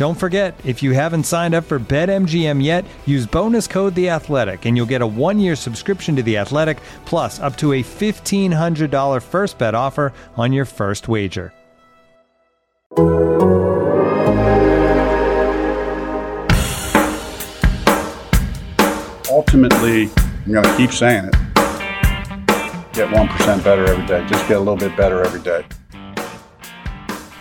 Don't forget, if you haven't signed up for BetMGM yet, use bonus code The Athletic, and you'll get a one-year subscription to The Athletic, plus up to a fifteen hundred dollar first bet offer on your first wager. Ultimately, I'm going to keep saying it. Get 1% better every day. Just get a little bit better every day.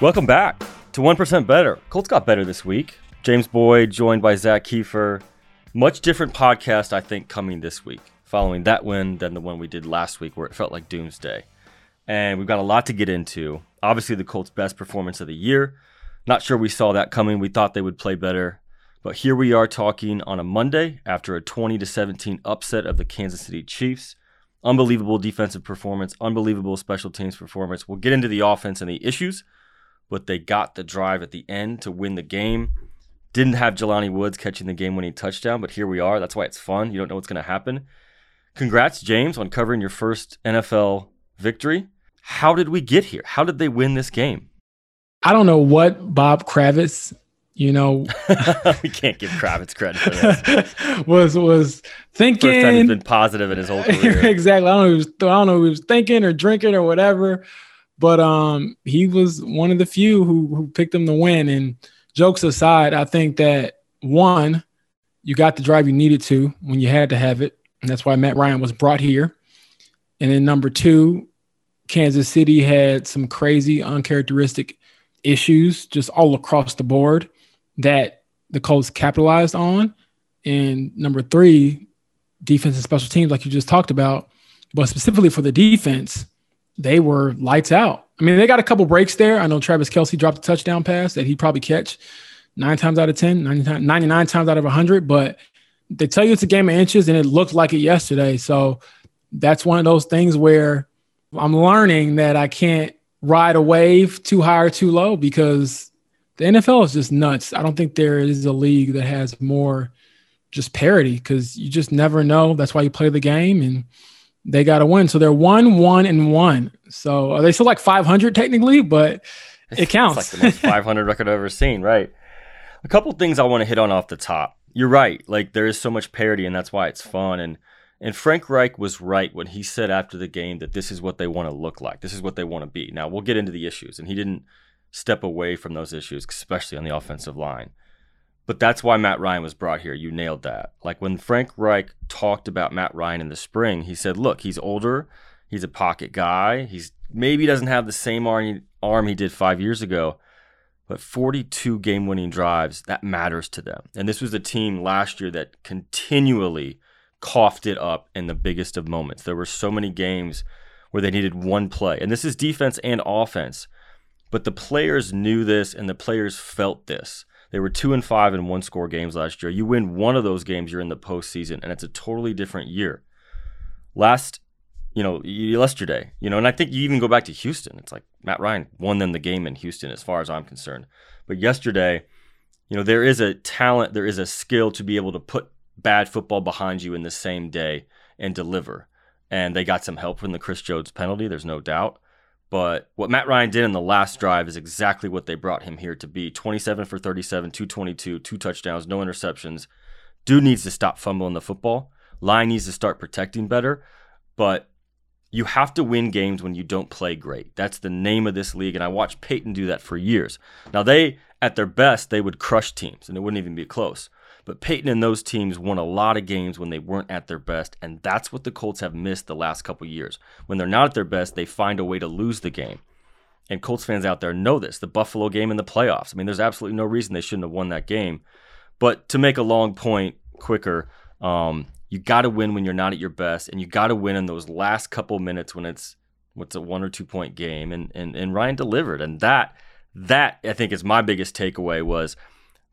Welcome back to 1% Better. Colts got better this week. James Boyd joined by Zach Keefer. Much different podcast, I think, coming this week, following that win than the one we did last week where it felt like doomsday. And we've got a lot to get into. Obviously, the Colts' best performance of the year. Not sure we saw that coming. We thought they would play better. But here we are talking on a Monday after a 20 to 17 upset of the Kansas City Chiefs. Unbelievable defensive performance, unbelievable special teams performance. We'll get into the offense and the issues, but they got the drive at the end to win the game. Didn't have Jelani Woods catching the game winning touchdown, but here we are. That's why it's fun. You don't know what's going to happen. Congrats, James, on covering your first NFL victory. How did we get here? How did they win this game? I don't know what Bob Kravitz, you know, we can't give Kravitz credit for this. was was thinking. First time he's been positive in his whole career. exactly. I don't know. If he was, I don't know. If he was thinking or drinking or whatever, but um, he was one of the few who who picked him to win. And jokes aside, I think that one, you got the drive you needed to when you had to have it, and that's why Matt Ryan was brought here. And then number two, Kansas City had some crazy, uncharacteristic issues just all across the board that the Colts capitalized on. And number three, defense and special teams, like you just talked about, but specifically for the defense, they were lights out. I mean, they got a couple breaks there. I know Travis Kelce dropped a touchdown pass that he'd probably catch nine times out of 10, 99, 99 times out of 100, but they tell you it's a game of inches and it looked like it yesterday. So that's one of those things where I'm learning that I can't ride a wave too high or too low because the NFL is just nuts. I don't think there is a league that has more just parity because you just never know. That's why you play the game and they got to win. So they're one, one, and one. So are they still like 500 technically? But it counts. It's like the most 500 record I've ever seen, right? A couple things I want to hit on off the top. You're right. Like there is so much parity, and that's why it's fun. And and Frank Reich was right when he said after the game that this is what they want to look like. This is what they want to be. Now we'll get into the issues, and he didn't step away from those issues, especially on the offensive line. But that's why Matt Ryan was brought here. You nailed that. Like when Frank Reich talked about Matt Ryan in the spring, he said, "Look, he's older. He's a pocket guy. He's maybe doesn't have the same arm arm he did five years ago." But 42 game winning drives, that matters to them. And this was a team last year that continually coughed it up in the biggest of moments. There were so many games where they needed one play. And this is defense and offense. But the players knew this and the players felt this. They were two and five in one score games last year. You win one of those games, you're in the postseason, and it's a totally different year. Last, you know, yesterday, you know, and I think you even go back to Houston. It's like Matt Ryan won them the game in Houston, as far as I'm concerned. But yesterday, you know, there is a talent, there is a skill to be able to put bad football behind you in the same day and deliver. And they got some help from the Chris Jones penalty, there's no doubt. But what Matt Ryan did in the last drive is exactly what they brought him here to be 27 for 37, 222, two touchdowns, no interceptions. Dude needs to stop fumbling the football. Line needs to start protecting better. But You have to win games when you don't play great. That's the name of this league. And I watched Peyton do that for years. Now, they, at their best, they would crush teams and it wouldn't even be close. But Peyton and those teams won a lot of games when they weren't at their best. And that's what the Colts have missed the last couple years. When they're not at their best, they find a way to lose the game. And Colts fans out there know this. The Buffalo game in the playoffs. I mean, there's absolutely no reason they shouldn't have won that game. But to make a long point quicker, um, you got to win when you're not at your best, and you got to win in those last couple minutes when it's what's a one or two point game. And and and Ryan delivered, and that that I think is my biggest takeaway was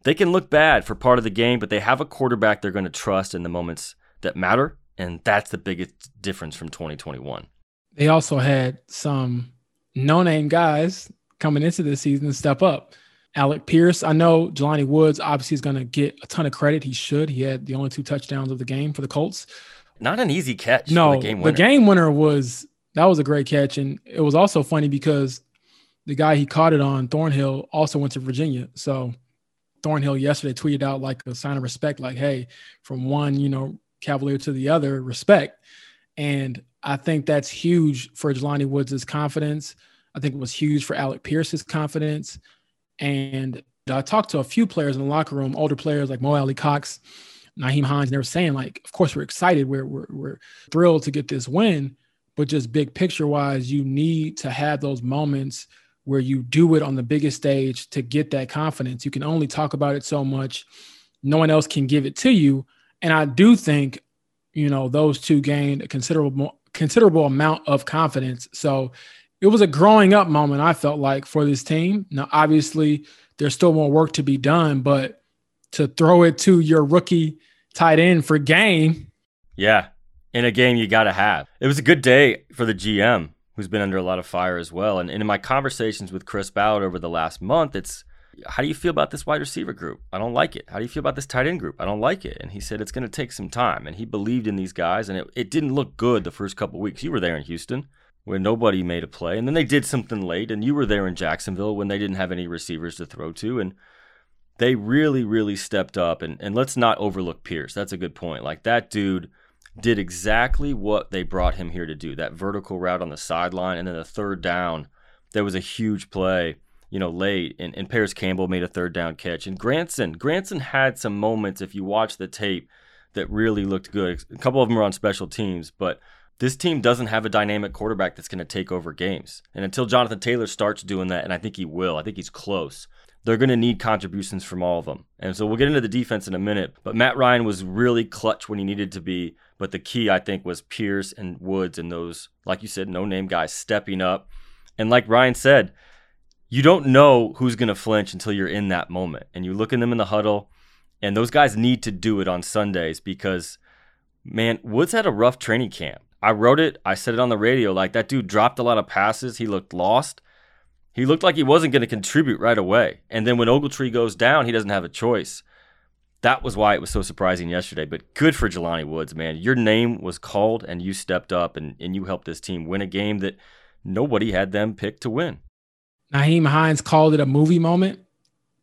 they can look bad for part of the game, but they have a quarterback they're going to trust in the moments that matter, and that's the biggest difference from 2021. They also had some no-name guys coming into this season to step up. Alec Pierce. I know Jelani Woods obviously is going to get a ton of credit. He should. He had the only two touchdowns of the game for the Colts. Not an easy catch. No, the game winner. The game winner was that was a great catch, and it was also funny because the guy he caught it on, Thornhill, also went to Virginia. So Thornhill yesterday tweeted out like a sign of respect, like, "Hey, from one, you know, Cavalier to the other, respect." And I think that's huge for Jelani Woods' confidence. I think it was huge for Alec Pierce's confidence. And I talked to a few players in the locker room, older players like Mo Alie-Cox, Nyheim Hines, and they were saying, like, of course, we're excited. We're, we're, we're thrilled to get this win. But just big picture wise, you need to have those moments where you do it on the biggest stage to get that confidence. You can only talk about it so much. No one else can give it to you. And I do think, you know, those two gained a considerable considerable amount of confidence. So it was a growing up moment, I felt like, for this team. Now, obviously, there's still more work to be done, but to throw it to your rookie tight end for game. Yeah. In a game you got to have. It was a good day for the GM, who's been under a lot of fire as well. And, and in my conversations with Chris Ballard over the last month, it's how do you feel about this wide receiver group? I don't like it. How do you feel about this tight end group? I don't like it. And he said it's going to take some time. And he believed in these guys, and it, it didn't look good the first couple weeks. You were there in Houston where nobody made a play. And then they did something late, and you were there in Jacksonville when they didn't have any receivers to throw to. And they really, really stepped up. And, and let's not overlook Pierce. That's a good point. Like that dude did exactly what they brought him here to do that vertical route on the sideline. And then the third down, there was a huge play, you know, late. And, and Parris Campbell made a third down catch. And Granson, Granson had some moments, if you watch the tape, that really looked good. A couple of them were on special teams, but this team doesn't have a dynamic quarterback that's going to take over games. And until Jonathan Taylor starts doing that, and I think he will, I think he's close, they're going to need contributions from all of them. And so we'll get into the defense in a minute. But Matt Ryan was really clutch when he needed to be. But the key, I think, was Pierce and Woods and those, like you said, no name guys stepping up. And like Ryan said, you don't know who's going to flinch until you're in that moment. And you look at them in the huddle, and those guys need to do it on Sundays because, man, Woods had a rough training camp. I wrote it. I said it on the radio. Like that dude dropped a lot of passes. He looked lost. He looked like he wasn't going to contribute right away. And then when Ogletree goes down, he doesn't have a choice. That was why it was so surprising yesterday. But good for Jelani Woods, man. Your name was called and you stepped up and, and you helped this team win a game that nobody had them picked to win. Nyheim Hines called it a movie moment.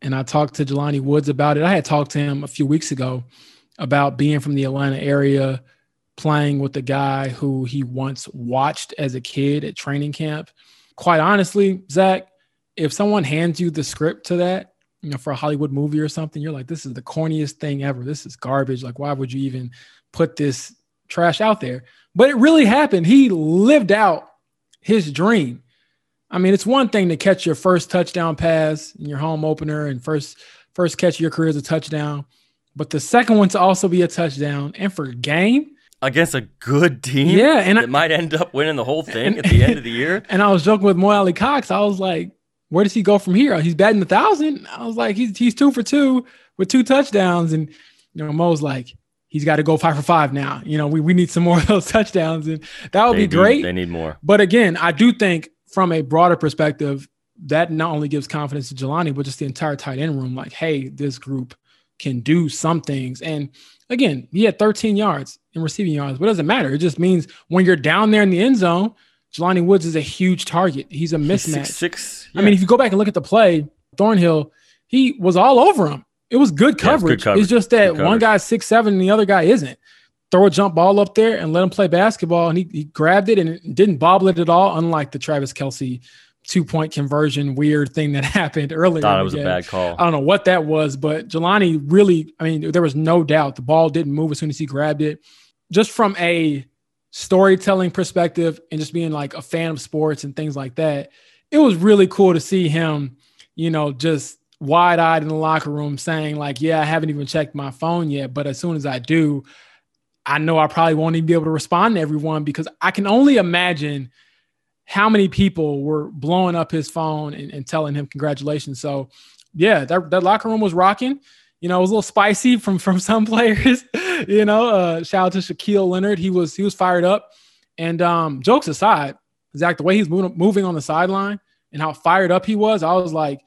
And I talked to Jelani Woods about it. I had talked to him a few weeks ago about being from the Atlanta area, playing with the guy who he once watched as a kid at training camp. Quite honestly, Zach, if someone hands you the script to that, you know, for a Hollywood movie or something, you're like, this is the corniest thing ever. This is garbage. Like, why would you even put this trash out there? But it really happened. He lived out his dream. I mean, it's one thing to catch your first touchdown pass in your home opener and first first catch of your career as a touchdown, but the second one to also be a touchdown and for game, against a good team. Yeah, and it might end up winning the whole thing and, at the end of the year. And I was joking with Mo Alie-Cox. I was like, "Where does he go from here? He's batting a thousand. I was like, "He's he's two for two with two touchdowns." And you know, Mo's like, "He's got to go five for five now. You know, we we need some more of those touchdowns, and that would they be great. They need more. But again, I do think from a broader perspective, that not only gives confidence to Jelani, but just the entire tight end room. Like, hey, this group can do some things. And again, he had 13 yards in receiving yards, but it doesn't matter. It just means when you're down there in the end zone, Jelani Woods is a huge target. He's a mismatch. He's six, six yeah. I mean, if you go back and look at the play, Thornhill, he was all over him. It was good coverage. Yeah, good coverage. It's just that one guy's six seven and the other guy isn't. throw a jump ball up there and let him play basketball. And he, he grabbed it and didn't bobble it at all, unlike the Travis Kelce two point conversion weird thing that happened earlier. Thought it was a bad call. I don't know what that was, but Jelani really, I mean, there was no doubt the ball didn't move as soon as he grabbed it. Just from a storytelling perspective and just being like a fan of sports and things like that, it was really cool to see him, you know, just wide eyed in the locker room saying, like, yeah, I haven't even checked my phone yet, but as soon as I do, I know I probably won't even be able to respond to everyone because I can only imagine how many people were blowing up his phone and, and telling him congratulations. So, yeah, that, that locker room was rocking. You know, it was a little spicy from from some players. you know, uh, shout out to Shaquille Leonard. He was he was fired up. And um, jokes aside, Zach, the way he's moving moving on the sideline and how fired up he was, I was like,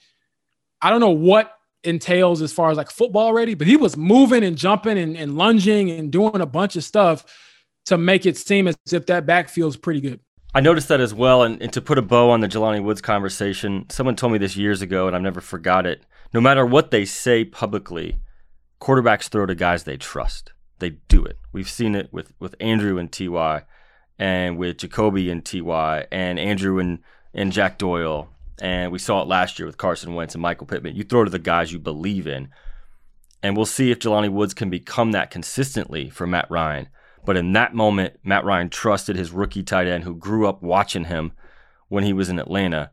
I don't know what entails as far as like football ready, but he was moving and jumping and, and lunging and doing a bunch of stuff to make it seem as if that back feels pretty good. I noticed that as well. And, and, to put a bow on the Jelani Woods conversation, someone told me this years ago, and I've never forgot it. No matter what they say publicly, quarterbacks throw to guys they trust. They do it. We've seen it with, with Andrew and Ty, and with Jacoby and Ty, and Andrew and, and Jack Doyle and we saw it last year with Carson Wentz and Michael Pittman. You throw to the guys you believe in. And we'll see if Jelani Woods can become that consistently for Matt Ryan. But in that moment, Matt Ryan trusted his rookie tight end who grew up watching him when he was in Atlanta.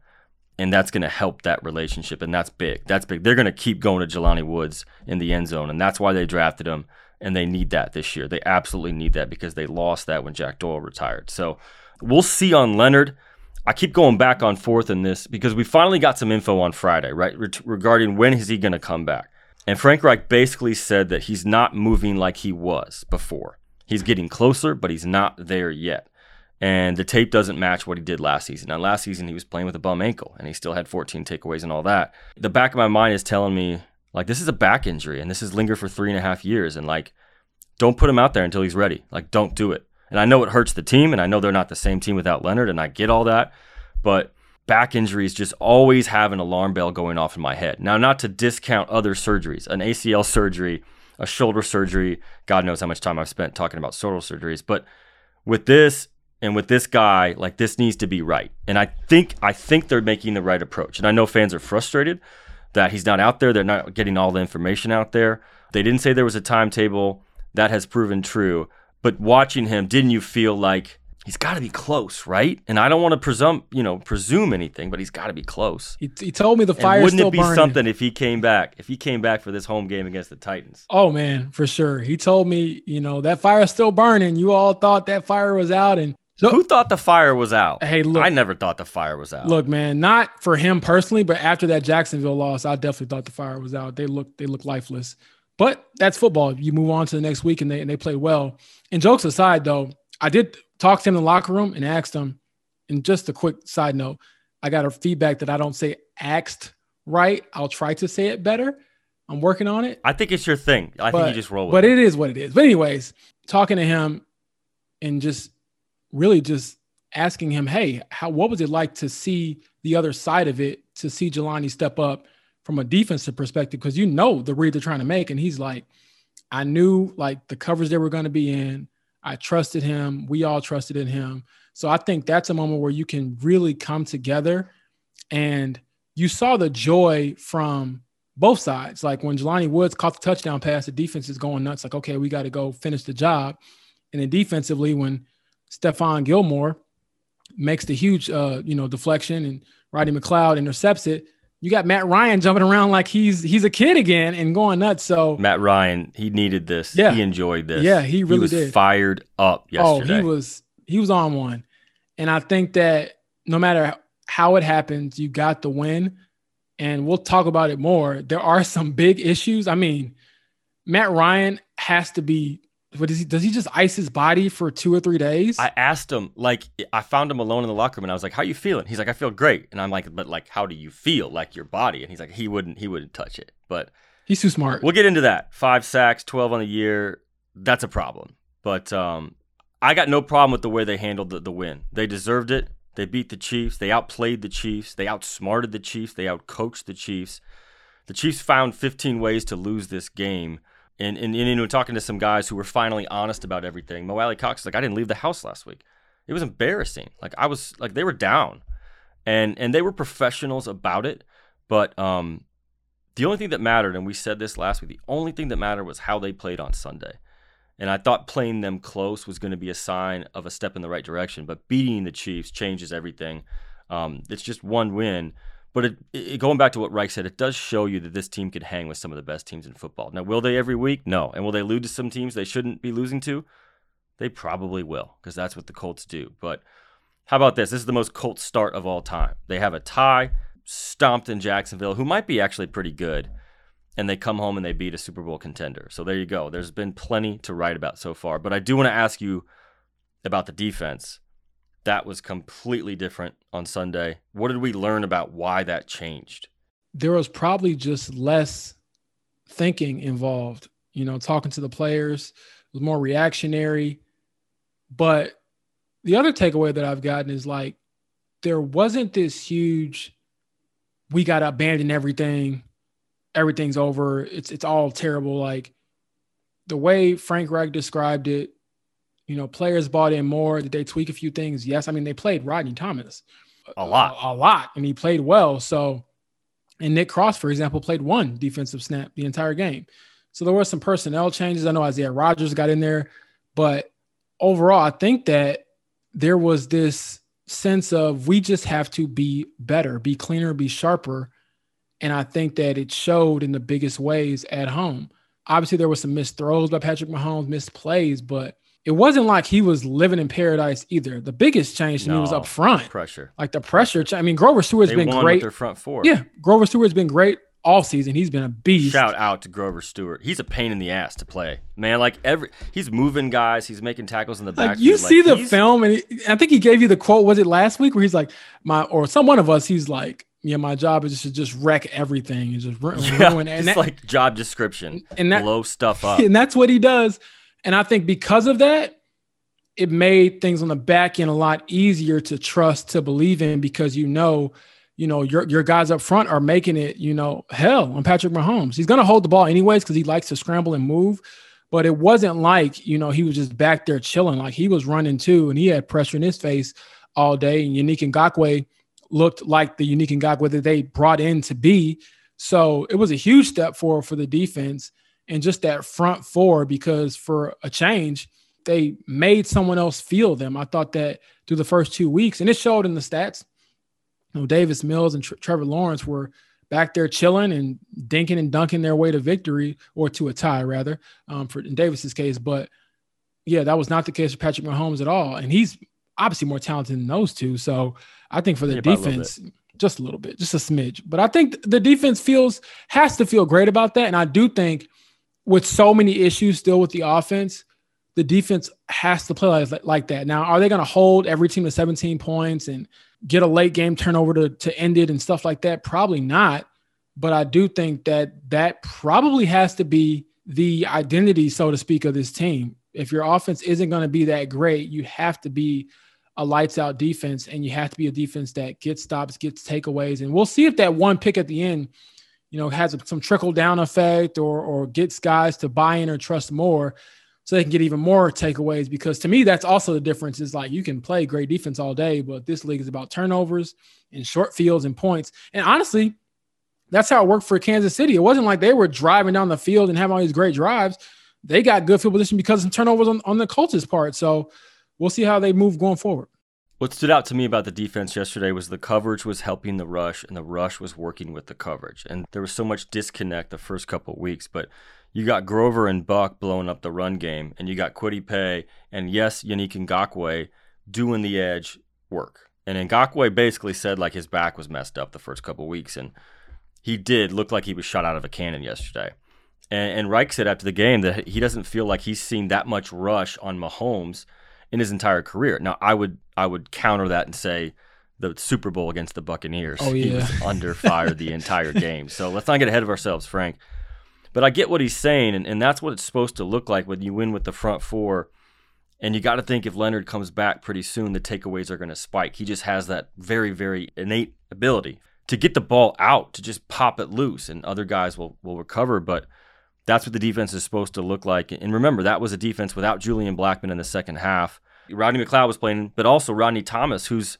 And that's going to help that relationship. And that's big. That's big. They're going to keep going to Jelani Woods in the end zone. And that's why they drafted him. And they need that this year. They absolutely need that because they lost that when Jack Doyle retired. So we'll see on Leonard. I keep going back on forth in this because we finally got some info on Friday, right, Re- regarding when is he going to come back. And Frank Reich basically said that he's not moving like he was before. He's getting closer, but he's not there yet. And the tape doesn't match what he did last season. Now, last season he was playing with a bum ankle and he still had 14 takeaways and all that. The back of my mind is telling me, like, this is a back injury and this has lingered for three and a half years. And, like, don't put him out there until he's ready. Like, don't do it. And I know it hurts the team, and I know they're not the same team without Leonard, and I get all that. But back injuries just always have an alarm bell going off in my head. Now, not to discount other surgeries, an ACL surgery, a shoulder surgery. God knows how much time I've spent talking about shoulder surgeries. But with this and with this guy, like this needs to be right. And I think I think they're making the right approach. And I know fans are frustrated that he's not out there. They're not getting all the information out there. They didn't say there was a timetable. That has proven true. But watching him, didn't you feel like he's got to be close, right? And I don't want to presume, you know, presume anything, but he's got to be close. He, he, told me the fire. Wouldn't it be burning. something if he came back? If he came back for this home game against the Titans? Oh man, for sure. He told me, you know, that fire is still burning. You all thought that fire was out, and so, who thought the fire was out? Hey, look, I never thought the fire was out. Look, man, not for him personally, but after that Jacksonville loss, I definitely thought the fire was out. They look, they look lifeless. But that's football. You move on to the next week and they and they play well. And jokes aside, though, I did talk to him in the locker room and asked him. And just a quick side note, I got a feedback that I don't say asked right. I'll try to say it better. I'm working on it. I think it's your thing. I but, think you just roll with but it. But it is what it is. But anyways, talking to him and just really just asking him, hey, how what was it like to see the other side of it, to see Jelani step up from a defensive perspective because you know the read they're trying to make. And he's like, I knew like the covers they were going to be in. I trusted him. We all trusted in him. So I think that's a moment where you can really come together. And you saw the joy from both sides. Like when Jelani Woods caught the touchdown pass, the defense is going nuts. Like, okay, we got to go finish the job. And then defensively, when Stephon Gilmore makes the huge, uh, you know, deflection and Roddy McLeod intercepts it, you got Matt Ryan jumping around like he's he's a kid again and going nuts. So Matt Ryan, he needed this. Yeah, he enjoyed this. Yeah, he really he did. Fired up yesterday. Oh, he was he was on one, and I think that no matter how it happens, you got the win. And we'll talk about it more. There are some big issues. I mean, Matt Ryan has to be what does he does he just ice his body for two or three days? I asked him, like I found him alone in the locker room and I was like, How you feeling? He's like, I feel great. And I'm like, But like, how do you feel? Like your body? And he's like, he wouldn't he wouldn't touch it. But he's too smart. We'll get into that. Five sacks, twelve on the year. That's a problem. But um I got no problem with the way they handled the, the win. They deserved it. They beat the Chiefs. They outplayed the Chiefs. They outsmarted the Chiefs. They outcoached the Chiefs. The Chiefs found 15 ways to lose this game And, and, and you know, talking to some guys who were finally honest about everything. Mo Alie-Cox like, I didn't leave the house last week. It was embarrassing. Like I was like they were down, and and they were professionals about it. But um, the only thing that mattered, and we said this last week, the only thing that mattered was how they played on Sunday. And I thought playing them close was going to be a sign of a step in the right direction. But beating the Chiefs changes everything. Um, it's just one win. But it, it, going back to what Reich said, it does show you that this team could hang with some of the best teams in football. Now, will they every week? No. And will they lose to some teams they shouldn't be losing to? They probably will because that's what the Colts do. But how about this? This is the most Colts start of all time. They have a tie, stomped in Jacksonville, who might be actually pretty good, and they come home and they beat a Super Bowl contender. So there you go. There's been plenty to write about so far. But I do want to ask you about the defense. That was completely different on Sunday. What did we learn about why that changed? There was probably just less thinking involved. You know, talking to the players was more reactionary. But the other takeaway that I've gotten is like there wasn't this huge we got to abandon everything. Everything's over. It's it's all terrible like the way Frank Reich described it, you know, players bought in more. Did they tweak a few things? Yes. I mean, they played Rodney Thomas a lot, a, a, lot, and he played well. So, and Nick Cross, for example, played one defensive snap the entire game. So there were some personnel changes. I know Isaiah Rogers got in there, but overall, I think that there was this sense of we just have to be better, be cleaner, be sharper. And I think that it showed in the biggest ways at home. Obviously, there was some missed throws by Patrick Mahomes, missed plays, but it wasn't like he was living in paradise either. The biggest change to no, me was up front. Pressure. Like the pressure. I mean, Grover Stewart's they been great. their front four. Yeah. Grover Stewart's been great all season. He's been a beast. Shout out to Grover Stewart. He's a pain in the ass to play, man. Like every, he's moving guys. He's making tackles in the back. Like you see the film, and he, I think he gave you the quote. Was it last week where he's like, "My," or some one of us. He's like, "Yeah, my job is to just wreck everything and just ruin." Yeah, and it's that, like job description and that, blow stuff up, and that's what he does. And I think because of that, it made things on the back end a lot easier to trust, to believe in, because you know you know, your your guys up front are making it, you know, hell on Patrick Mahomes. He's gonna hold the ball anyways because he likes to scramble and move. But it wasn't like, you know, he was just back there chilling. Like he was running too, and he had pressure in his face all day. And Yannick Ngakoue looked like the Yannick Ngakoue that they brought in to be. So it was a huge step forward for the defense and just that front four because for a change, they made someone else feel them. I thought that through the first two weeks, and it showed in the stats you know, Davis Mills and Tr- Trevor Lawrence were back there chilling and dinking and dunking their way to victory or to a tie rather um, for in Davis's case. But yeah, that was not the case for Patrick Mahomes at all. And he's obviously more talented than those two. So I think for the yeah, defense, just a little bit, just a smidge. But I think the defense feels has to feel great about that. And I do think with so many issues still with the offense, the defense has to play like, like that. Now, are they going to hold every team to 17 points and get a late game turnover to, to end it and stuff like that? Probably not. But I do think that that probably has to be the identity, so to speak, of this team. If your offense isn't going to be that great, you have to be a lights out defense and you have to be a defense that gets stops, gets takeaways. And we'll see if that one pick at the end, you know, has some trickle down effect or, or gets guys to buy in or trust more so they can get even more takeaways. Because to me, that's also the difference. Is like you can play great defense all day, but this league is about turnovers and short fields and points. And honestly, that's how it worked for Kansas City. It wasn't like they were driving down the field and having all these great drives. They got good field position because of turnovers on, on the Colts' part. So we'll see how they move going forward. What stood out to me about the defense yesterday was the coverage was helping the rush and the rush was working with the coverage. And there was so much disconnect the first couple weeks, but you got Grover and Buck blowing up the run game, and you got Kwity Paye and yes, Yannick Ngakoue doing the edge work. And Ngakoue basically said like his back was messed up the first couple weeks, and he did look like he was shot out of a cannon yesterday. And, and Reich said after the game that he doesn't feel like he's seen that much rush on Mahomes in his entire career. Now, I would I would counter that and say the Super Bowl against the Buccaneers, oh, yeah. he was under fire the entire game. So let's not get ahead of ourselves, Frank. But I get what he's saying, and, and that's what it's supposed to look like when you win with the front four. And you got to think if Leonard comes back pretty soon, the takeaways are going to spike. He just has that very, very innate ability to get the ball out, to just pop it loose, and other guys will, will recover. But That's what the defense is supposed to look like. And remember, that was a defense without Julian Blackmon in the second half. Rodney McLeod was playing, but also Rodney Thomas, who's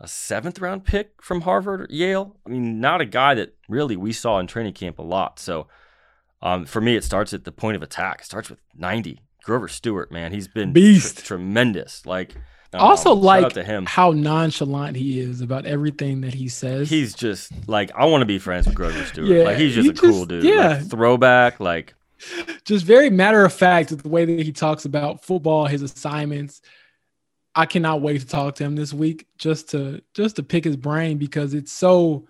a seventh round pick from Harvard or Yale. I mean, not a guy that really we saw in training camp a lot. So um, for me, it starts at the point of attack. It starts with 90. Grover Stewart, man, he's been beast, tr- tremendous. Like also like to him. how nonchalant he is about everything that he says. He's just like I want to be friends with Grover Stewart. yeah, like he's just he a just, cool dude. Yeah, like, throwback. Like just very matter of fact the way that he talks about football, his assignments. I cannot wait to talk to him this week just to just to pick his brain because it's so.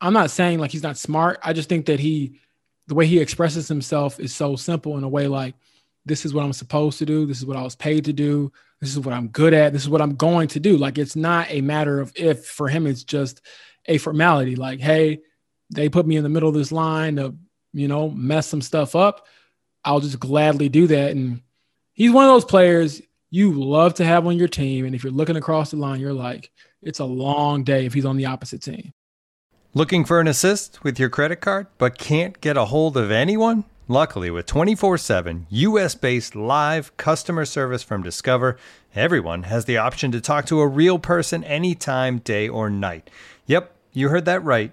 I'm not saying like he's not smart. I just think that he, the way he expresses himself is so simple in a way like this is what I'm supposed to do. This is what I was paid to do. This is what I'm good at. This is what I'm going to do. Like it's not a matter of if for him, it's just a formality. Like, hey, they put me in the middle of this line to, you know, mess some stuff up. I'll just gladly do that. And he's one of those players you love to have on your team. And if you're looking across the line, you're like, it's a long day if he's on the opposite team. Looking for an assist with your credit card, but can't get a hold of anyone? Luckily, with 24 7 US based live customer service from Discover, everyone has the option to talk to a real person anytime, day or night. Yep, you heard that right.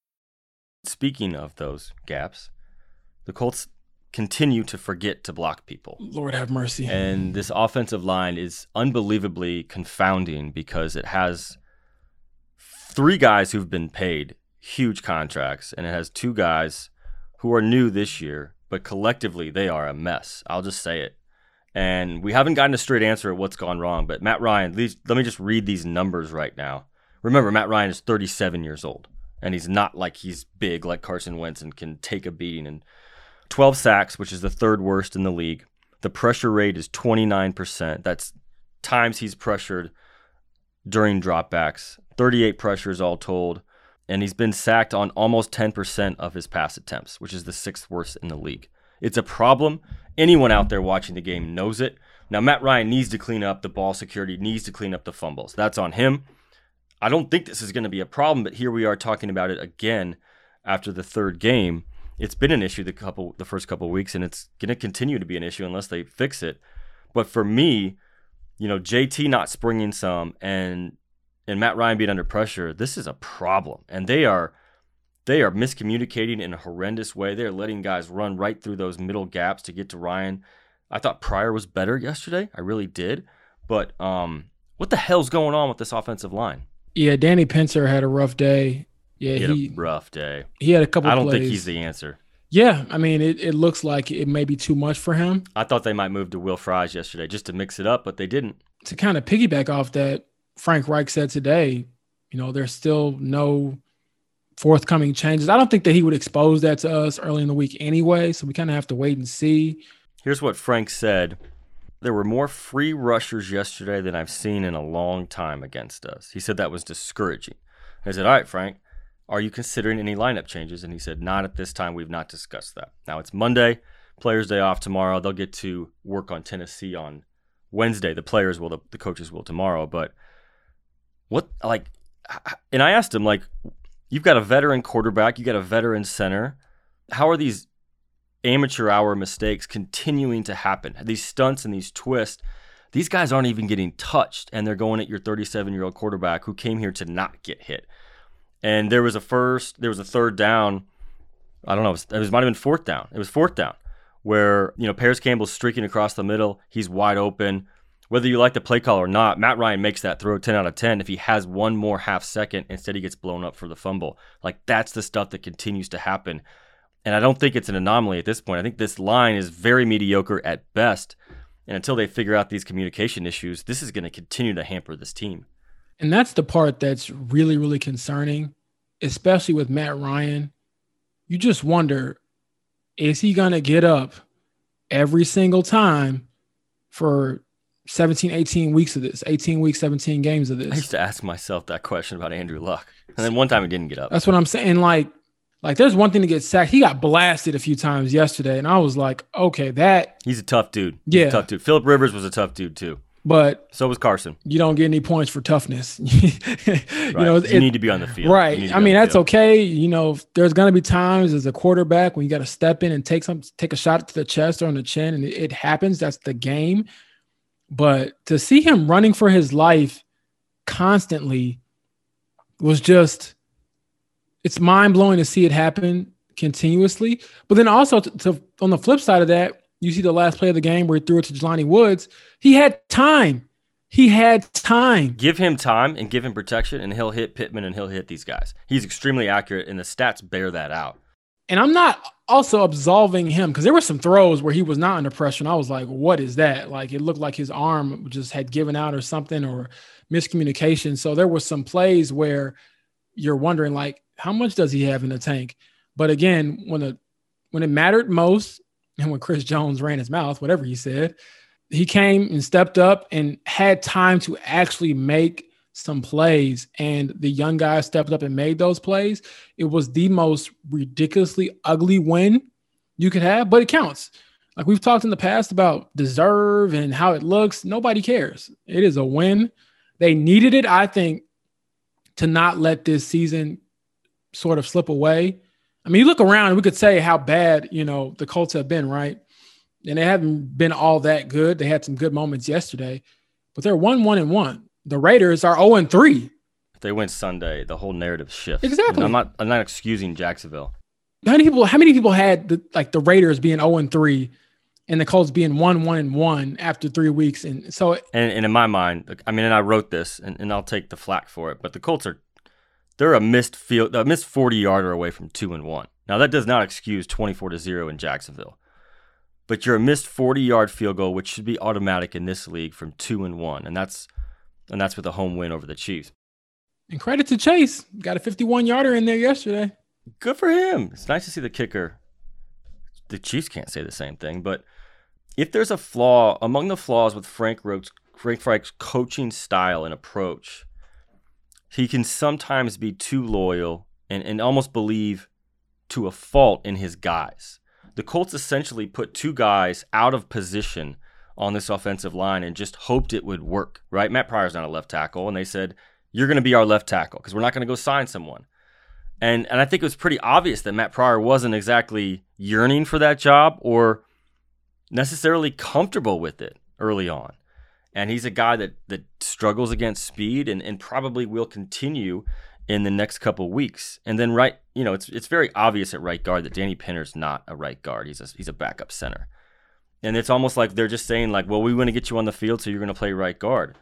Speaking of those gaps, the Colts continue to forget to block people. Lord have mercy. And this offensive line is unbelievably confounding because it has three guys who've been paid huge contracts, and it has two guys who are new this year, but collectively they are a mess. I'll just say it. And we haven't gotten a straight answer at what's gone wrong, but Matt Ryan, let me just read these numbers right now. Remember, Matt Ryan is 37 years old and he's not like he's big like Carson Wentz and can take a beating. And 12 sacks, which is the third worst in the league. The pressure rate is 29%. That's times he's pressured during dropbacks. 38 pressures all told. And he's been sacked on almost 10% of his pass attempts, which is the sixth worst in the league. It's a problem. Anyone out there watching the game knows it. Now, Matt Ryan needs to clean up the ball security, needs to clean up the fumbles. That's on him. I don't think this is going to be a problem, but here we are talking about it again after the third game. It's been an issue the couple the first couple weeks, and it's going to continue to be an issue unless they fix it. But for me, you know, JT not springing some and and Matt Ryan being under pressure, this is a problem, and they are they are miscommunicating in a horrendous way. They're letting guys run right through those middle gaps to get to Ryan. I thought Pryor was better yesterday. I really did. But um, what the hell's going on with this offensive line? Yeah, Danny Pinter had a rough day. Yeah, he, he rough day. He had a couple. I don't plays. think he's the answer. Yeah, I mean, it, it looks like it may be too much for him. I thought they might move to Will Fries yesterday just to mix it up, but they didn't. To kind of piggyback off that, Frank Reich said today, you know, there's still no forthcoming changes. I don't think that he would expose that to us early in the week anyway, so we kind of have to wait and see. Here's what Frank said there were more free rushers yesterday than I've seen in a long time against us. He said that was discouraging. I said, All right, Frank, are you considering any lineup changes? And he said, Not at this time. We've not discussed that. Now it's Monday, players' day off tomorrow. They'll get to work on Tennessee on Wednesday. The players will, the, the coaches will tomorrow. But what, like, and I asked him, like, you've got a veteran quarterback, you got a veteran center. How are these amateur hour mistakes continuing to happen. These stunts and these twists, these guys aren't even getting touched, and they're going at your 37 year old quarterback who came here to not get hit. And there was a first, there was a third down. I don't know. It, was, it was, might have been fourth down. It was fourth down where you know Parris Campbell's streaking across the middle. He's wide open. Whether you like the play call or not, Matt Ryan makes that throw 10 out of 10 if he has one more half second instead he gets blown up for the fumble. Like that's the stuff that continues to happen. And I don't think it's an anomaly at this point. I think this line is very mediocre at best. And until they figure out these communication issues, this is going to continue to hamper this team. And that's the part that's really, really concerning, especially with Matt Ryan. You just wonder is he going to get up every single time for 17, 18 weeks of this, 18 weeks, 17 games of this? I used to ask myself that question about Andrew Luck. And then one time he didn't get up. That's what I'm saying. Like, like there's one thing to get sacked. He got blasted a few times yesterday, and I was like, okay, that he's a tough dude. He's yeah, tough dude. Philip Rivers was a tough dude too. But so was Carson. You don't get any points for toughness. you right. know, you need to be on the field. Right. I mean, that's field. okay. You know, there's gonna be times as a quarterback when you got to step in and take some, take a shot to the chest or on the chin, and it, it happens. That's the game. But to see him running for his life constantly was just, it's mind blowing to see it happen continuously. But then also to, to on the flip side of that, you see the last play of the game where he threw it to Jelani Woods. He had time. He had time. Give him time and give him protection, and he'll hit Pittman and he'll hit these guys. He's extremely accurate, and the stats bear that out. And I'm not also absolving him because there were some throws where he was not under pressure, and I was like, "What is that?" Like it looked like his arm just had given out or something, or miscommunication. So there were some plays where you're wondering, like, how much does he have in the tank? But again, when the when it mattered most, and when Chris Jones ran his mouth, whatever he said, he came and stepped up and had time to actually make some plays. And the young guys stepped up and made those plays. It was the most ridiculously ugly win you could have, but it counts. Like we've talked in the past about deserve and how it looks. Nobody cares. It is a win. They needed it, I think, to not let this season sort of slip away. I mean, you look around we could say how bad, you know, the Colts have been, right? And they haven't been all that good. They had some good moments yesterday, but they're one, one, and one. The Raiders are 0 and 3. If they win Sunday, the whole narrative shifts. Exactly. I'm not I'm not excusing Jacksonville. How many people how many people had the, like the Raiders being 0 and 3 and the Colts being 1 1 and 1 after 3 weeks and so and, and in my mind, I mean and I wrote this and, and I'll take the flack for it, but the Colts are they're a missed field, a missed 40 yarder away from two and one. Now that does not excuse 24 to zero in Jacksonville, but you're a missed 40 yard field goal, which should be automatic in this league from two and one, and that's and that's with a home win over the Chiefs. And credit to Chase, got a 51 yarder in there yesterday. Good for him. It's nice to see the kicker. The Chiefs can't say the same thing, but if there's a flaw among the flaws with Frank Roach, Frank Reich's coaching style and approach, he can sometimes be too loyal and, and almost believe to a fault in his guys. The Colts essentially put two guys out of position on this offensive line and just hoped it would work, right? Matt Pryor's not a left tackle, and they said, You're going to be our left tackle because we're not going to go sign someone. And, and I think it was pretty obvious that Matt Pryor wasn't exactly yearning for that job or necessarily comfortable with it early on and he's a guy that that struggles against speed and, and probably will continue in the next couple weeks. And then right, you know, it's it's very obvious at right guard that Danny Pinter's not a right guard. He's a, he's a backup center. And it's almost like they're just saying like, well, we want to get you on the field, so you're going to play right guard.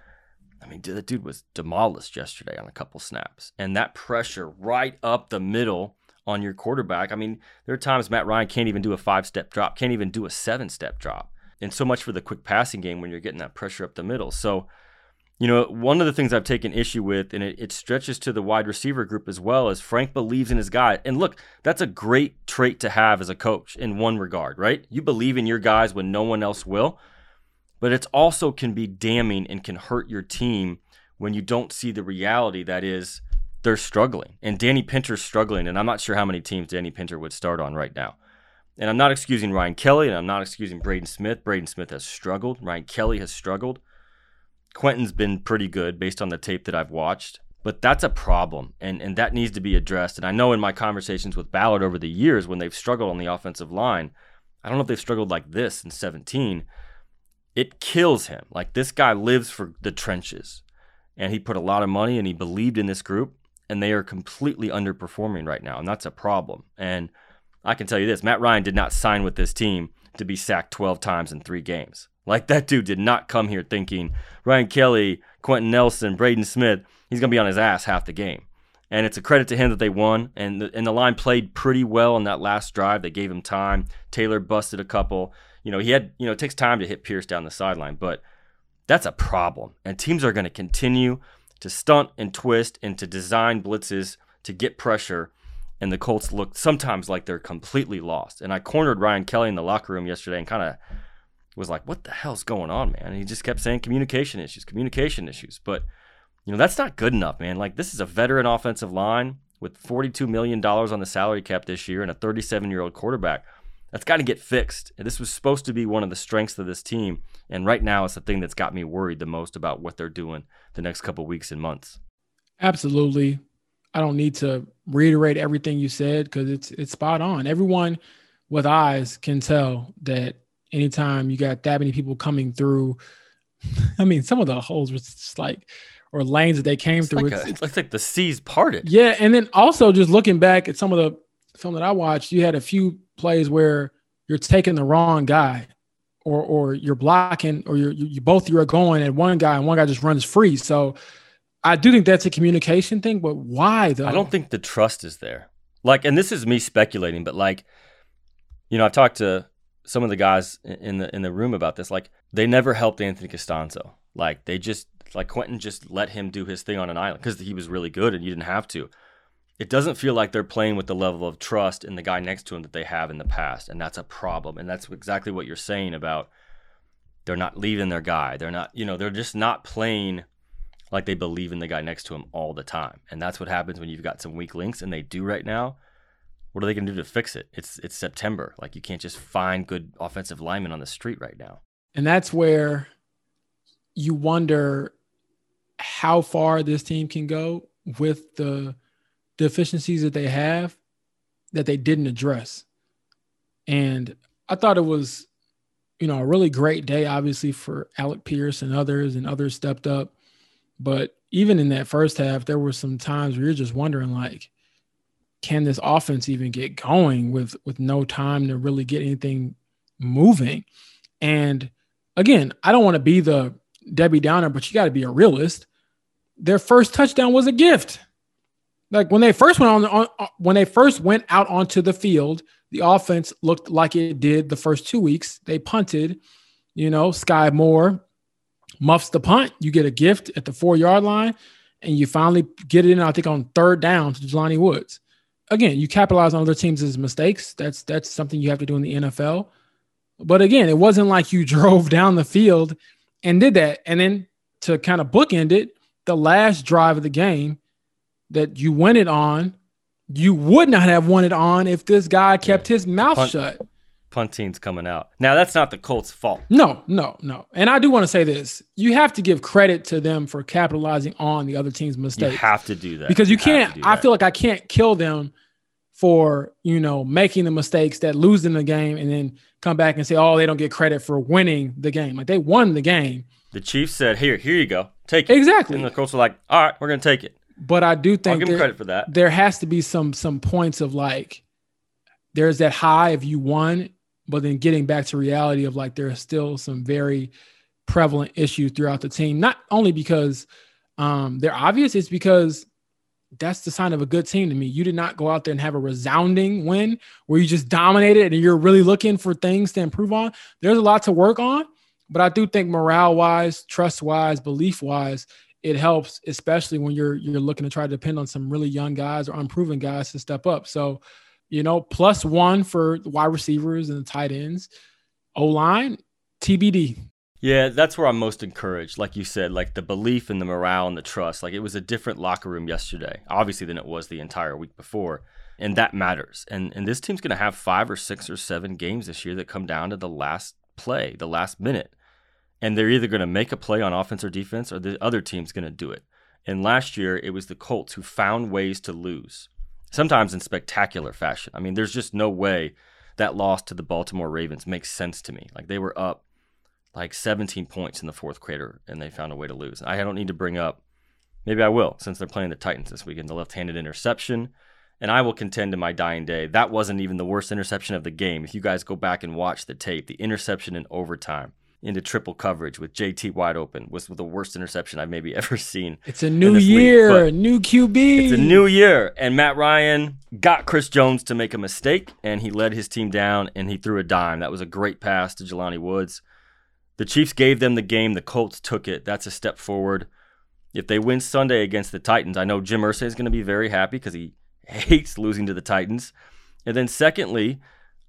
I mean, the dude was demolished yesterday on a couple snaps, and that pressure right up the middle on your quarterback. I mean, there are times Matt Ryan can't even do a five step drop, can't even do a seven step drop and so much for the quick passing game when you're getting that pressure up the middle. So, you know, one of the things I've taken issue with, and it, it, stretches to the wide receiver group as well, is Frank believes in his guy. And look, that's a great trait to have as a coach in one regard, right? You believe in your guys when no one else will. But it also can be damning and can hurt your team when you don't see the reality that is they're struggling. And Danny Pinter's struggling, and I'm not sure how many teams Danny Pinter would start on right now. And I'm not excusing Ryan Kelly, and I'm not excusing Braden Smith. Braden Smith has struggled. Ryan Kelly has struggled. Quenton's been pretty good based on the tape that I've watched. But that's a problem, and, and that needs to be addressed. And I know in my conversations with Ballard over the years, when they've struggled on the offensive line, I don't know if they've struggled like this in 17. It kills him. Like this guy lives for the trenches. And he put a lot of money and he believed in this group and they are completely underperforming right now and that's a problem. And I can tell you this, Matt Ryan did not sign with this team to be sacked 12 times in 3 games. Like that dude did not come here thinking Ryan Kelly, Quenton Nelson, Braden Smith, he's going to be on his ass half the game. And it's a credit to him that they won. And the, and the line played pretty well on that last drive. They gave him time. Taylor busted a couple. You know, he had, you know, it takes time to hit Pierce down the sideline, but that's a problem. And teams are going to continue to stunt and twist and to design blitzes to get pressure. And the Colts look sometimes like they're completely lost. And I cornered Ryan Kelly in the locker room yesterday and kind of was like, what the hell's going on, man? And he just kept saying communication issues, communication issues. But you know, that's not good enough, man. Like, this is a veteran offensive line with $42 million on the salary cap this year and a 37 year old quarterback. That's got to get fixed. And this was supposed to be one of the strengths of this team. And right now, it's the thing that's got me worried the most about what they're doing the next couple weeks and months. Absolutely. I don't need to reiterate everything you said because it's it's spot on. Everyone with eyes can tell that anytime you got that many people coming through, I mean, some of the holes were just like or lanes that they came it's through. Like a, it looks like the seas parted. Yeah, and then also just looking back at some of the film that I watched, you had a few plays where you're taking the wrong guy, or or you're blocking, or you're you both you're going at one guy and one guy just runs free. So I do think that's a communication thing, but why though? I don't think the trust is there. Like, and this is me speculating, but like, you know, I've talked to some of the guys in the in the room about this. Like, they never helped Anthony Castonzo. Like, they just like Quenton just let him do his thing on an island because he was really good and you didn't have to. It doesn't feel like they're playing with the level of trust in the guy next to him that they have in the past, and that's a problem. And that's exactly what you're saying about they're not leaving their guy. They're not, you know, they're just not playing like they believe in the guy next to him all the time. And that's what happens when you've got some weak links, and they do right now. What are they going to do to fix it? It's it's September. Like you can't just find good offensive linemen on the street right now. And that's where you wonder how far this team can go with the deficiencies that they have that they didn't address. And I thought it was, you know, a really great day, obviously, for Alec Pierce and others, and others stepped up. But even in that first half, there were some times where you're just wondering, like, can this offense even get going with with no time to really get anything moving? And again, I don't want to be the Debbie Downer, but you got to be a realist. Their first touchdown was a gift. Like when they first went on, on, when they first went out onto the field, the offense looked like it did the first two weeks. They punted, you know, Skyy Moore muffs the punt. You get a gift at the four yard line, and you finally get it in. I think on third down to Jelani Woods. Again, you capitalize on other teams' mistakes. That's that's something you have to do in the NFL. But again, it wasn't like you drove down the field and did that. And then to kind of bookend it, the last drive of the game that you win it on, you would not have won it on if this guy kept his mouth Punt- shut. Punting's coming out. Now that's not the Colts' fault. No, no, no. And I do want to say this: you have to give credit to them for capitalizing on the other team's mistake. You have to do that because you, to can't. I feel like I can't kill them for you know making the mistakes that losing the game and then come back and say, oh, they don't get credit for winning the game. Like they won the game. the Chiefs said, "Here, here you go, take it." Exactly. And the Colts were like, "All right, we're gonna take it." But I do I'll think give there, credit for that. there has to be some some points of like there's that high if you won, but then getting back to reality of like there are still some very prevalent issues throughout the team. Not only because um, they're obvious, it's because that's the sign of a good team to me. You did not go out there and have a resounding win where you just dominated and you're really looking for things to improve on. There's a lot to work on, but I do think morale wise, trust wise, belief wise, it helps, especially when you're you're looking to try to depend on some really young guys or unproven guys to step up. So, you know, plus one for the wide receivers and the tight ends, O line, TBD. Yeah, that's where I'm most encouraged. Like you said, like the belief and the morale and the trust. Like it was a different locker room yesterday, obviously, than it was the entire week before. And that matters. And and this team's gonna have five or six or seven games this year that come down to the last play, the last minute. And they're either gonna make a play on offense or defense, or the other team's gonna do it. And last year it was the Colts who found ways to lose. Sometimes in spectacular fashion. I mean, there's just no way that loss to the Baltimore Ravens makes sense to me. Like they were up like 17 points in the fourth quarter and they found a way to lose. I don't need to bring up, maybe I will, since they're playing the Titans this weekend, the left handed interception. And I will contend to my dying day that wasn't even the worst interception of the game. If you guys go back and watch the tape, the interception in overtime into triple coverage with JT wide open was the worst interception I've maybe ever seen. It's a new year, new QB. It's a new year. And Matt Ryan got Chris Jones to make a mistake, and he led his team down and he threw a dime. That was a great pass to Jelani Woods. The Chiefs gave them the game. The Colts took it. That's a step forward. If they win Sunday against the Titans, I know Jim Irsay is going to be very happy because he hates losing to the Titans. And then, secondly,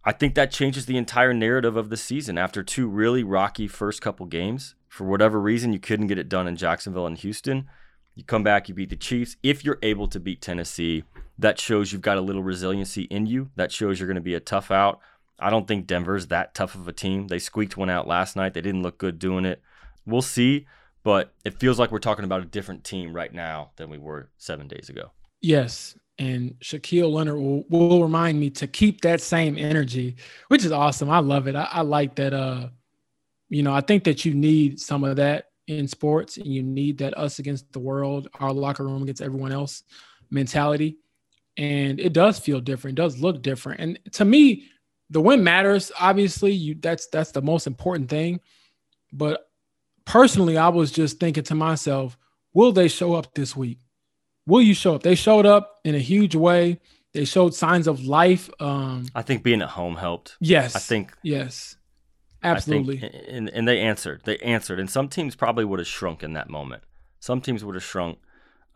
I think that changes the entire narrative of the season. After two really rocky first couple games, for whatever reason, you couldn't get it done in Jacksonville and Houston. You come back, you beat the Chiefs. If you're able to beat Tennessee, that shows you've got a little resiliency in you. That shows you're going to be a tough out. I don't think Denver's that tough of a team. They squeaked one out last night. They didn't look good doing it. We'll see, but it feels like we're talking about a different team right now than we were seven days ago. Yes. And Shaquille Leonard will, will remind me to keep that same energy, which is awesome. I love it. I, I like that. Uh, you know, I think that you need some of that in sports, and you need that us against the world, our locker room against everyone else mentality. And it does feel different, it does look different. And to me, the win matters. Obviously, you that's that's the most important thing. But personally, I was just thinking to myself, will they show up this week? Will you show up? They showed up in a huge way. They showed signs of life. Um, I think being at home helped. Yes. I think yes. Absolutely. Think, and, and they answered. They answered. And some teams probably would have shrunk in that moment. Some teams would have shrunk.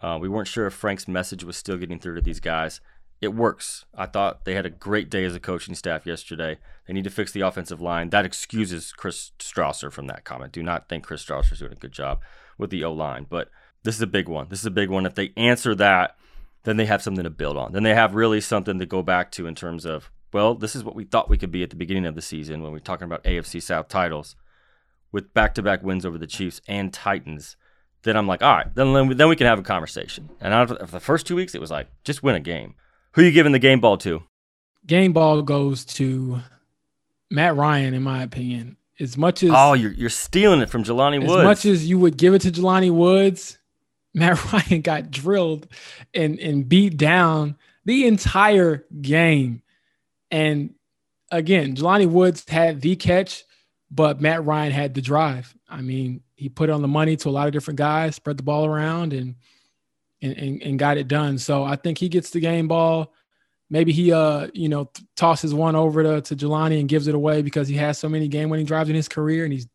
Uh, we weren't sure if Frank's message was still getting through to these guys it works. I thought they had a great day as a coaching staff yesterday. They need to fix the offensive line. That excuses Chris Strausser from that comment. Do not think Chris Strausser is doing a good job with the O line. But this is a big one. This is a big one. If they answer that, then they have something to build on. Then they have really something to go back to in terms of, well, this is what we thought we could be at the beginning of the season when we are talking about AFC South titles with back to back wins over the Chiefs and Titans. Then I'm like, all right, then, then we can have a conversation. And after the first two weeks, it was like, just win a game. Who are you giving the game ball to? Game ball goes to Matt Ryan, in my opinion. As much as oh, you're you're stealing it from Jelani Woods. As much as you would give it to Jelani Woods, Matt Ryan got drilled and and beat down the entire game. And again, Jelani Woods had the catch, but Matt Ryan had the drive. I mean, he put on the money to a lot of different guys, spread the ball around, and and, and, and got it done. So I think he gets the game ball. Maybe he, uh, you know, tosses one over to, to Jelani and gives it away because he has so many game winning drives in his career and he's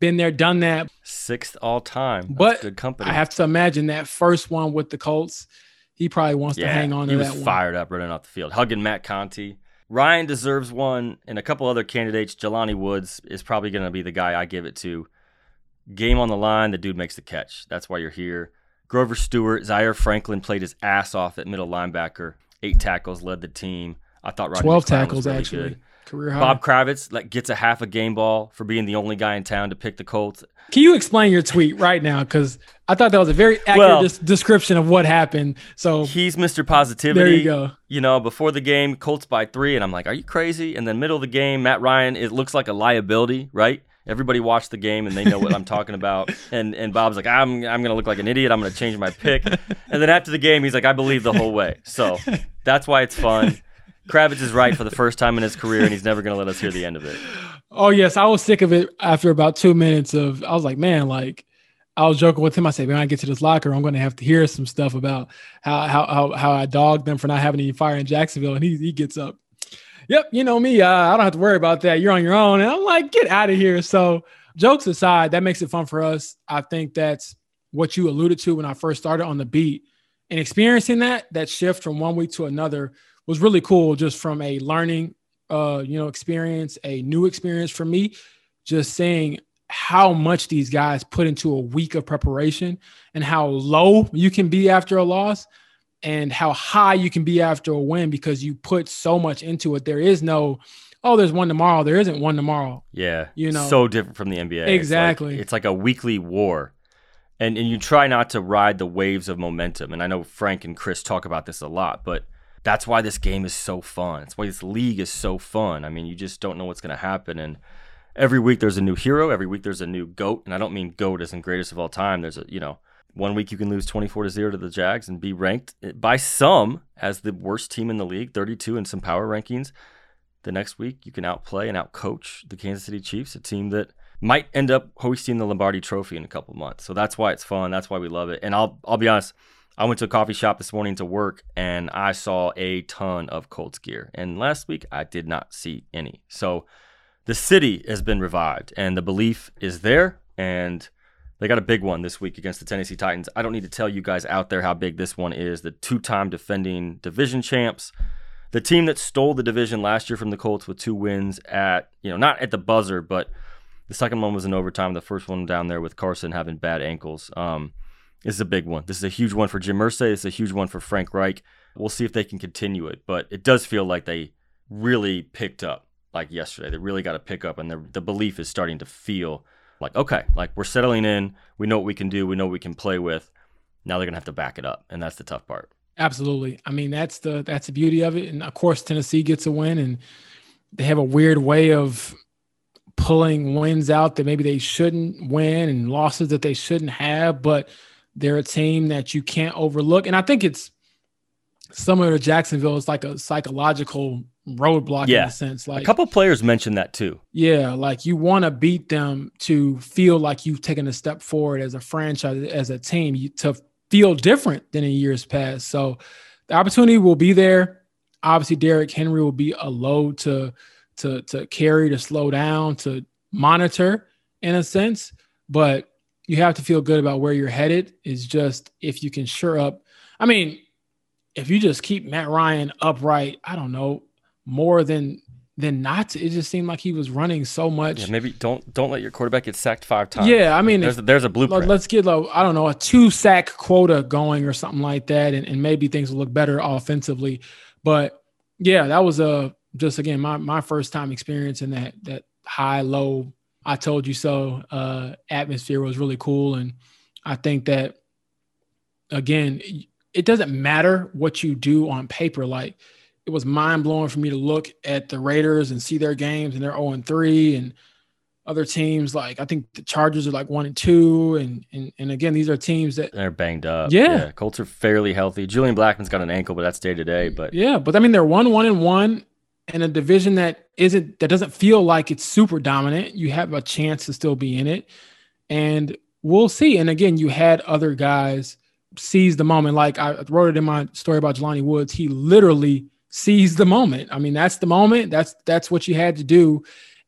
been there, done that. Sixth all time. That's but good company. I have to imagine that first one with the Colts, he probably wants yeah, to hang on to he that was one. fired up running off the field, hugging Matt Conti. Ryan deserves one, and a couple other candidates. Jelani Woods is probably going to be the guy I give it to. Game on the line, the dude makes the catch. That's why you're here. Grover Stewart, Zaire Franklin played his ass off at middle linebacker. Eight tackles, led the team. I thought Rodney twelve tackles really actually. Good. Career high. Bob Kravitz like gets a half a game ball for being the only guy in town to pick the Colts. Can you explain your tweet right now? Because I thought that was a very accurate well, des- description of what happened. So he's Mr. Positivity. There you go. You know, before the game, Colts by three, and I'm like, "Are you crazy?" And then middle of the game, Matt Ryan, it looks like a liability, right? Everybody watched the game and they know what I'm talking about. And and Bob's like, I'm I'm gonna look like an idiot. I'm gonna change my pick. And then after the game, he's like, I believe the whole way. So that's why it's fun. Kravitz is right for the first time in his career, and he's never gonna let us hear the end of it. Oh yes, I was sick of it after about two minutes of. I was like, man, like I was joking with him. I said, when I get to this locker, I'm going to have to hear some stuff about how how how, how I dogged them for not having any fire in Jacksonville. And he he gets up yep, you know me, uh, I don't have to worry about that. You're on your own. And I'm like, get out of here. So, jokes aside, that makes it fun for us. I think that's what you alluded to when I first started on the beat. And experiencing that, that shift from one week to another was really cool, just from a learning, uh, you know, experience, a new experience for me, just seeing how much these guys put into a week of preparation and how low you can be after a loss and how high you can be after a win because you put so much into it. There is no, oh, there's one tomorrow. There isn't one tomorrow. Yeah. You know, so different from the NBA. Exactly. It's like, it's like a weekly war. And, and you try not to ride the waves of momentum. And I know Frank and Chris talk about this a lot, but that's why this game is so fun. That's why this league is so fun. I mean, you just don't know what's going to happen. And every week there's a new hero. Every week there's a new GOAT. And I don't mean GOAT as in greatest of all time. There's a, you know, one week you can lose 24 to 0 to the Jags and be ranked eh, by some as the worst team in the league, 32 in some power rankings. The next week you can outplay and outcoach the Kansas City Chiefs, a team that might end up hoisting the Lombardi trophy in a couple months. So that's why it's fun. That's why we love it. And I'll I'll be honest, I went to a coffee shop this morning to work and I saw a ton of Colts gear. And last week I did not see any. So the city has been revived and the belief is there and they got a big one this week against the Tennessee Titans. I don't need to tell you guys out there how big this one is. The two-time defending division champs, the team that stole the division last year from the Colts with two wins at, you know, not at the buzzer, but the second one was in overtime. The first one down there with Carson having bad ankles. Um, this is a big one. This is a huge one for Jim Irsay. It's a huge one for Frank Reich. We'll see if they can continue it, but it does feel like they really picked up like yesterday. They really got to pick up, and the, the belief is starting to feel like, okay, like we're settling in. We know what we can do. We know what we can play with. Now they're going to have to back it up, and that's the tough part. Absolutely. I mean, that's the that's the beauty of it. And of course, Tennessee gets a win, and they have a weird way of pulling wins out that maybe they shouldn't win and losses that they shouldn't have, but they're a team that you can't overlook. And I think it's similar to Jacksonville. It's like a psychological roadblock yeah. in a sense. Like a couple players mentioned that too. Yeah, like you want to beat them to feel like you've taken a step forward as a franchise, as a team, you, to feel different than in years past. So the opportunity will be there. Obviously, Derrick Henry will be a load to to to carry, to slow down, to monitor in a sense. But you have to feel good about where you're headed. Is just if you can sure up. I mean, if you just keep Matt Ryan upright, I don't know more than than not. It just seemed like he was running so much. Yeah, maybe don't don't let your quarterback get sacked five times. Yeah, I mean, there's, if, there's a blueprint. Let's get a, I don't know a two sack quota going or something like that, and, and maybe things will look better offensively. But yeah, that was a just again my my first time experiencing that that high low I told you so uh, atmosphere was really cool, and I think that again, it doesn't matter what you do on paper. Like it was mind blowing for me to look at the Raiders and see their games, and they're zero oh and three, and other teams like I think the Chargers are like one and two, and and and again these are teams that they're banged up. Yeah, yeah. Colts are fairly healthy. Julian Blackmon's got an ankle, but that's day to day. But yeah, but I mean they're one one and one, in a division that isn't that doesn't feel like it's super dominant, you have a chance to still be in it. And we'll see. And again, you had other guys seize the moment. Like I wrote it in my story about Jelani Woods. He literally seized the moment. I mean, that's the moment. That's that's what you had to do.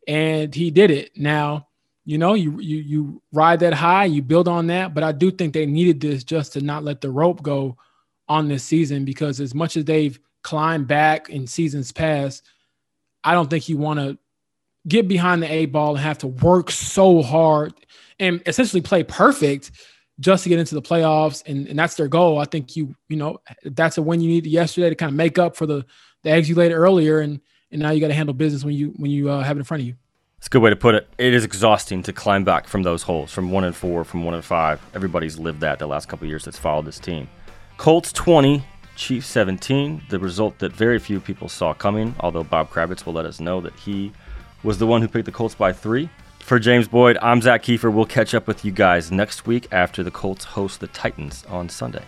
And he did it. Now, you know, you you you ride that high, you build on that. But I do think they needed this just to not let the rope go on this season because as much as they've climb back in seasons past, I don't think you want to get behind the eight ball and have to work so hard and essentially play perfect just to get into the playoffs. And, and that's their goal. I think you, you know, that's a win you needed yesterday to kind of make up for the, the eggs you laid earlier. And, and now you got to handle business when you, when you uh, have it in front of you. It's a good way to put it. It is exhausting to climb back from those holes, from one and four, from one and five. Everybody's lived that the last couple years that's followed this team. Colts 20, Chiefs 17, the result that very few people saw coming, although Bob Kravitz will let us know that he was the one who picked the Colts by three. For James Boyd, I'm Zak Keefer. We'll catch up with you guys next week after the Colts host the Titans on Sunday.